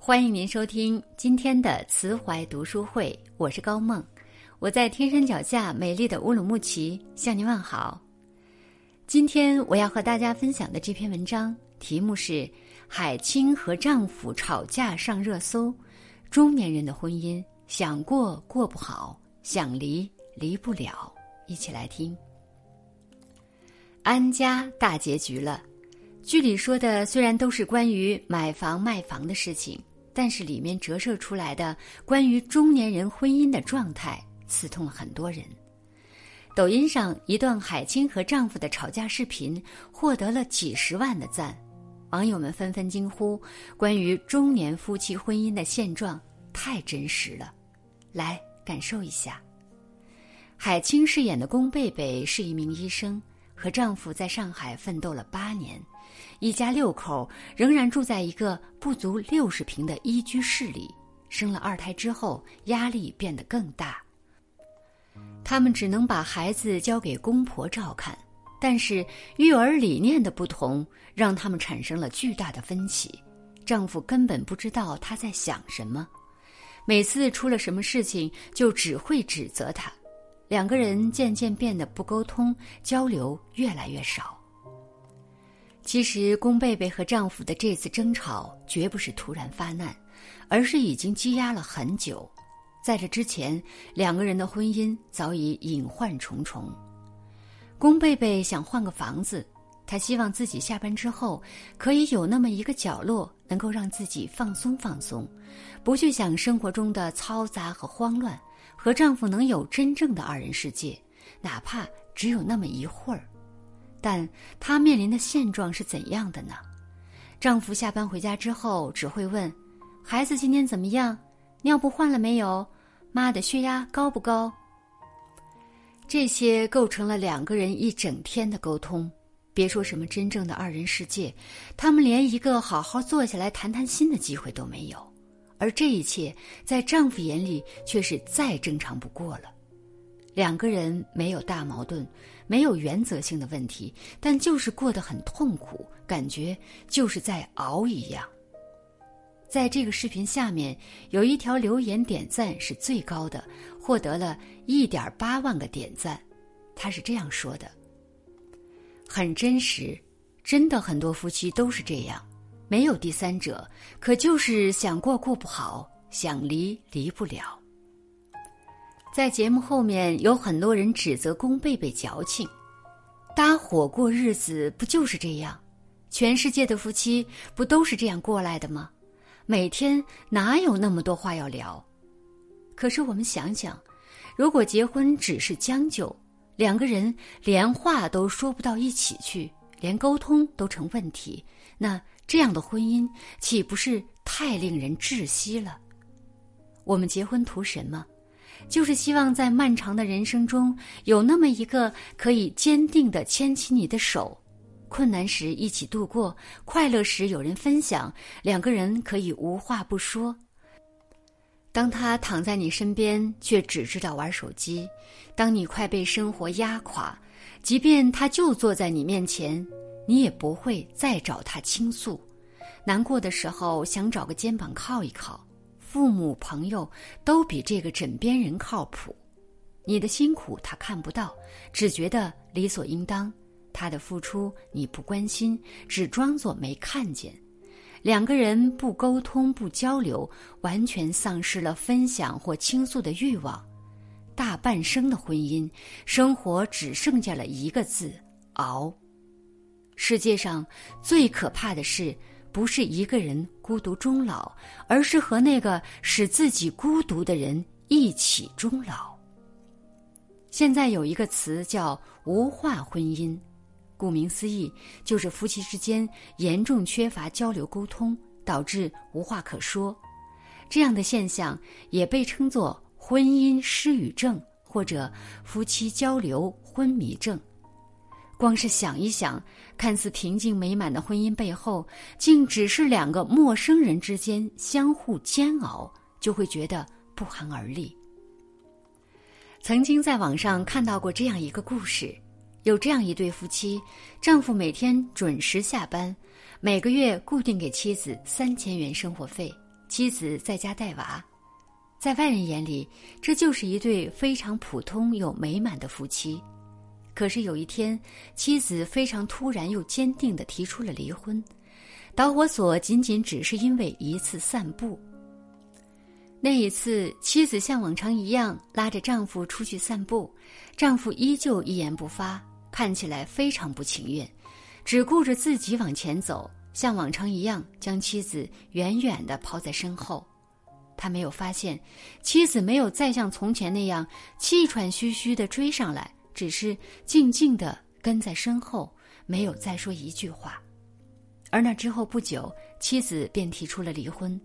欢迎您收听今天的慈怀读书会，我是高梦，我在天山脚下美丽的乌鲁木齐向您问好。今天我要和大家分享的这篇文章题目是“海清和丈夫吵架上热搜，中年人的婚姻想过过不好，想离离不了”。一起来听。安家大结局了，剧里说的虽然都是关于买房卖房的事情。但是里面折射出来的关于中年人婚姻的状态，刺痛了很多人。抖音上一段海清和丈夫的吵架视频获得了几十万的赞，网友们纷纷惊呼：“关于中年夫妻婚姻的现状太真实了。”来感受一下。海清饰演的宫贝贝是一名医生，和丈夫在上海奋斗了八年。一家六口仍然住在一个不足六十平的一居室里。生了二胎之后，压力变得更大。他们只能把孩子交给公婆照看，但是育儿理念的不同，让他们产生了巨大的分歧。丈夫根本不知道她在想什么，每次出了什么事情就只会指责她。两个人渐渐变得不沟通，交流越来越少。其实，宫贝贝和丈夫的这次争吵绝不是突然发难，而是已经积压了很久。在这之前，两个人的婚姻早已隐患重重。宫贝贝想换个房子，她希望自己下班之后可以有那么一个角落，能够让自己放松放松，不去想生活中的嘈杂和慌乱，和丈夫能有真正的二人世界，哪怕只有那么一会儿。但她面临的现状是怎样的呢？丈夫下班回家之后，只会问：“孩子今天怎么样？尿布换了没有？妈的血压高不高？”这些构成了两个人一整天的沟通。别说什么真正的二人世界，他们连一个好好坐下来谈谈心的机会都没有。而这一切，在丈夫眼里却是再正常不过了。两个人没有大矛盾，没有原则性的问题，但就是过得很痛苦，感觉就是在熬一样。在这个视频下面有一条留言点赞是最高的，获得了一点八万个点赞。他是这样说的：“很真实，真的很多夫妻都是这样，没有第三者，可就是想过过不好，想离离不了。”在节目后面，有很多人指责宫贝贝矫情，搭伙过日子不就是这样？全世界的夫妻不都是这样过来的吗？每天哪有那么多话要聊？可是我们想想，如果结婚只是将就，两个人连话都说不到一起去，连沟通都成问题，那这样的婚姻岂不是太令人窒息了？我们结婚图什么？就是希望在漫长的人生中有那么一个可以坚定的牵起你的手，困难时一起度过，快乐时有人分享，两个人可以无话不说。当他躺在你身边，却只知道玩手机；当你快被生活压垮，即便他就坐在你面前，你也不会再找他倾诉。难过的时候，想找个肩膀靠一靠。父母、朋友都比这个枕边人靠谱，你的辛苦他看不到，只觉得理所应当；他的付出你不关心，只装作没看见。两个人不沟通、不交流，完全丧失了分享或倾诉的欲望。大半生的婚姻生活只剩下了一个字：熬。世界上最可怕的是。不是一个人孤独终老，而是和那个使自己孤独的人一起终老。现在有一个词叫“无话婚姻”，顾名思义，就是夫妻之间严重缺乏交流沟通，导致无话可说。这样的现象也被称作婚姻失语症或者夫妻交流昏迷症。光是想一想，看似平静美满的婚姻背后，竟只是两个陌生人之间相互煎熬，就会觉得不寒而栗。曾经在网上看到过这样一个故事，有这样一对夫妻，丈夫每天准时下班，每个月固定给妻子三千元生活费，妻子在家带娃，在外人眼里，这就是一对非常普通又美满的夫妻。可是有一天，妻子非常突然又坚定地提出了离婚，导火索仅仅只是因为一次散步。那一次，妻子像往常一样拉着丈夫出去散步，丈夫依旧一言不发，看起来非常不情愿，只顾着自己往前走，像往常一样将妻子远远地抛在身后。他没有发现，妻子没有再像从前那样气喘吁吁地追上来，只是静静的跟在身后，没有再说一句话。而那之后不久，妻子便提出了离婚。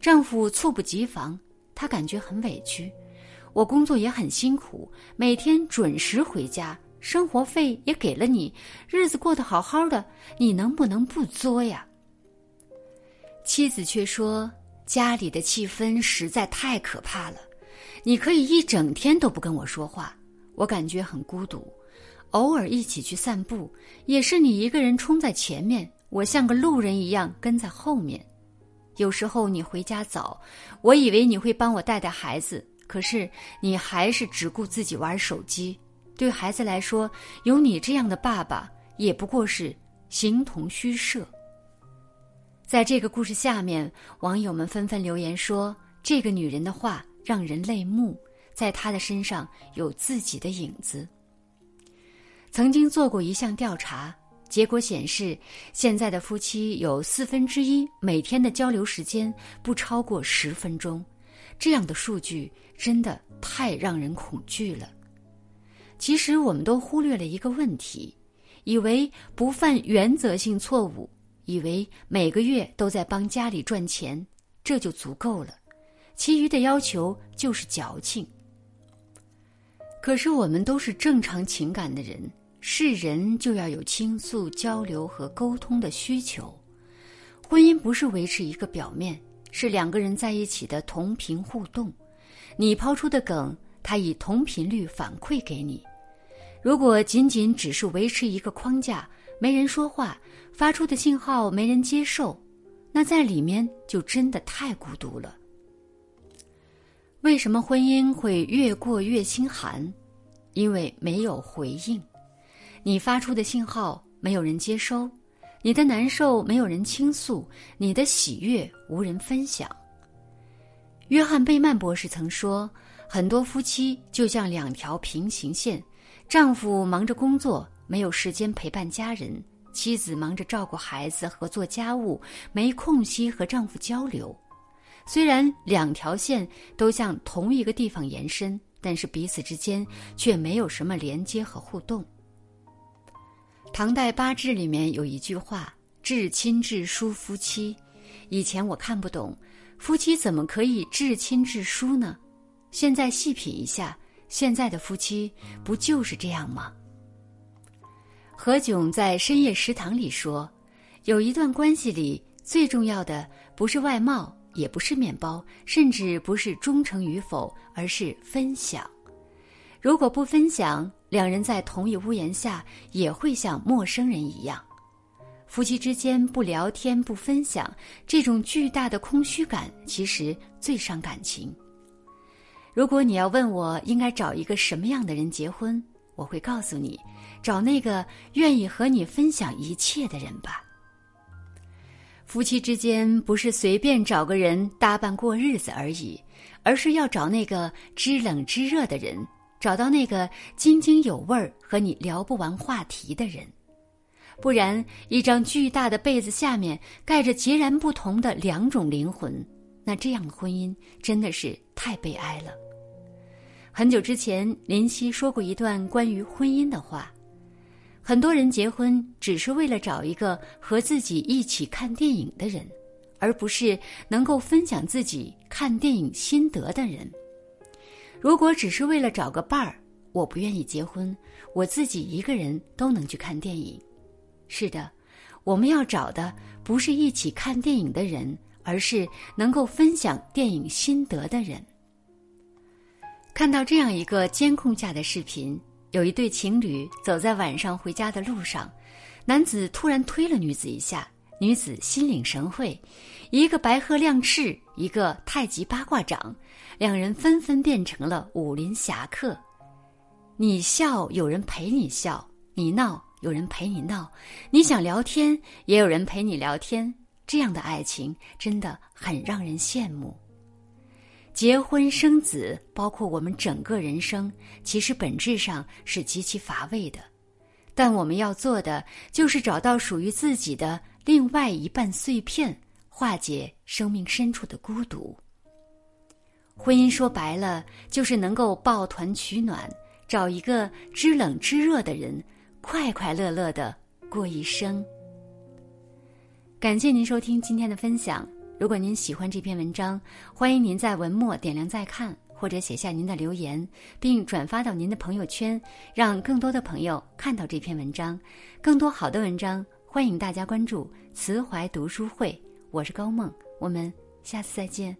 丈夫猝不及防，他感觉很委屈。我工作也很辛苦，每天准时回家，生活费也给了你，日子过得好好的，你能不能不作呀？妻子却说：“家里的气氛实在太可怕了，你可以一整天都不跟我说话，我感觉很孤独。偶尔一起去散步，也是你一个人冲在前面，我像个路人一样跟在后面。”有时候你回家早，我以为你会帮我带带孩子，可是你还是只顾自己玩手机。对孩子来说，有你这样的爸爸也不过是形同虚设。在这个故事下面，网友们纷纷留言说：“这个女人的话让人泪目，在他的身上有自己的影子。”曾经做过一项调查。结果显示，现在的夫妻有四分之一每天的交流时间不超过十分钟，这样的数据真的太让人恐惧了。其实，我们都忽略了一个问题，以为不犯原则性错误，以为每个月都在帮家里赚钱，这就足够了，其余的要求就是矫情。可是，我们都是正常情感的人。是人就要有倾诉、交流和沟通的需求。婚姻不是维持一个表面，是两个人在一起的同频互动。你抛出的梗，他以同频率反馈给你。如果仅仅只是维持一个框架，没人说话，发出的信号没人接受，那在里面就真的太孤独了。为什么婚姻会越过越心寒？因为没有回应。你发出的信号没有人接收，你的难受没有人倾诉，你的喜悦无人分享。约翰贝曼博士曾说，很多夫妻就像两条平行线，丈夫忙着工作，没有时间陪伴家人；妻子忙着照顾孩子和做家务，没空隙和丈夫交流。虽然两条线都向同一个地方延伸，但是彼此之间却没有什么连接和互动。唐代八志里面有一句话：“至亲至疏夫妻。”以前我看不懂，夫妻怎么可以至亲至疏呢？现在细品一下，现在的夫妻不就是这样吗？何炅在深夜食堂里说：“有一段关系里最重要的不是外貌，也不是面包，甚至不是忠诚与否，而是分享。如果不分享。”两人在同一屋檐下，也会像陌生人一样。夫妻之间不聊天、不分享，这种巨大的空虚感，其实最伤感情。如果你要问我应该找一个什么样的人结婚，我会告诉你，找那个愿意和你分享一切的人吧。夫妻之间不是随便找个人搭伴过日子而已，而是要找那个知冷知热的人。找到那个津津有味儿和你聊不完话题的人，不然一张巨大的被子下面盖着截然不同的两种灵魂，那这样的婚姻真的是太悲哀了。很久之前，林夕说过一段关于婚姻的话：很多人结婚只是为了找一个和自己一起看电影的人，而不是能够分享自己看电影心得的人。如果只是为了找个伴儿，我不愿意结婚。我自己一个人都能去看电影。是的，我们要找的不是一起看电影的人，而是能够分享电影心得的人。看到这样一个监控下的视频，有一对情侣走在晚上回家的路上，男子突然推了女子一下，女子心领神会，一个白鹤亮翅，一个太极八卦掌，两人纷纷变成了武林侠客。你笑，有人陪你笑；你闹，有人陪你闹；你想聊天，也有人陪你聊天。这样的爱情真的很让人羡慕。结婚生子，包括我们整个人生，其实本质上是极其乏味的。但我们要做的，就是找到属于自己的另外一半碎片，化解生命深处的孤独。婚姻说白了，就是能够抱团取暖，找一个知冷知热的人，快快乐乐的过一生。感谢您收听今天的分享。如果您喜欢这篇文章，欢迎您在文末点亮再看，或者写下您的留言，并转发到您的朋友圈，让更多的朋友看到这篇文章。更多好的文章，欢迎大家关注“慈怀读书会”。我是高梦，我们下次再见。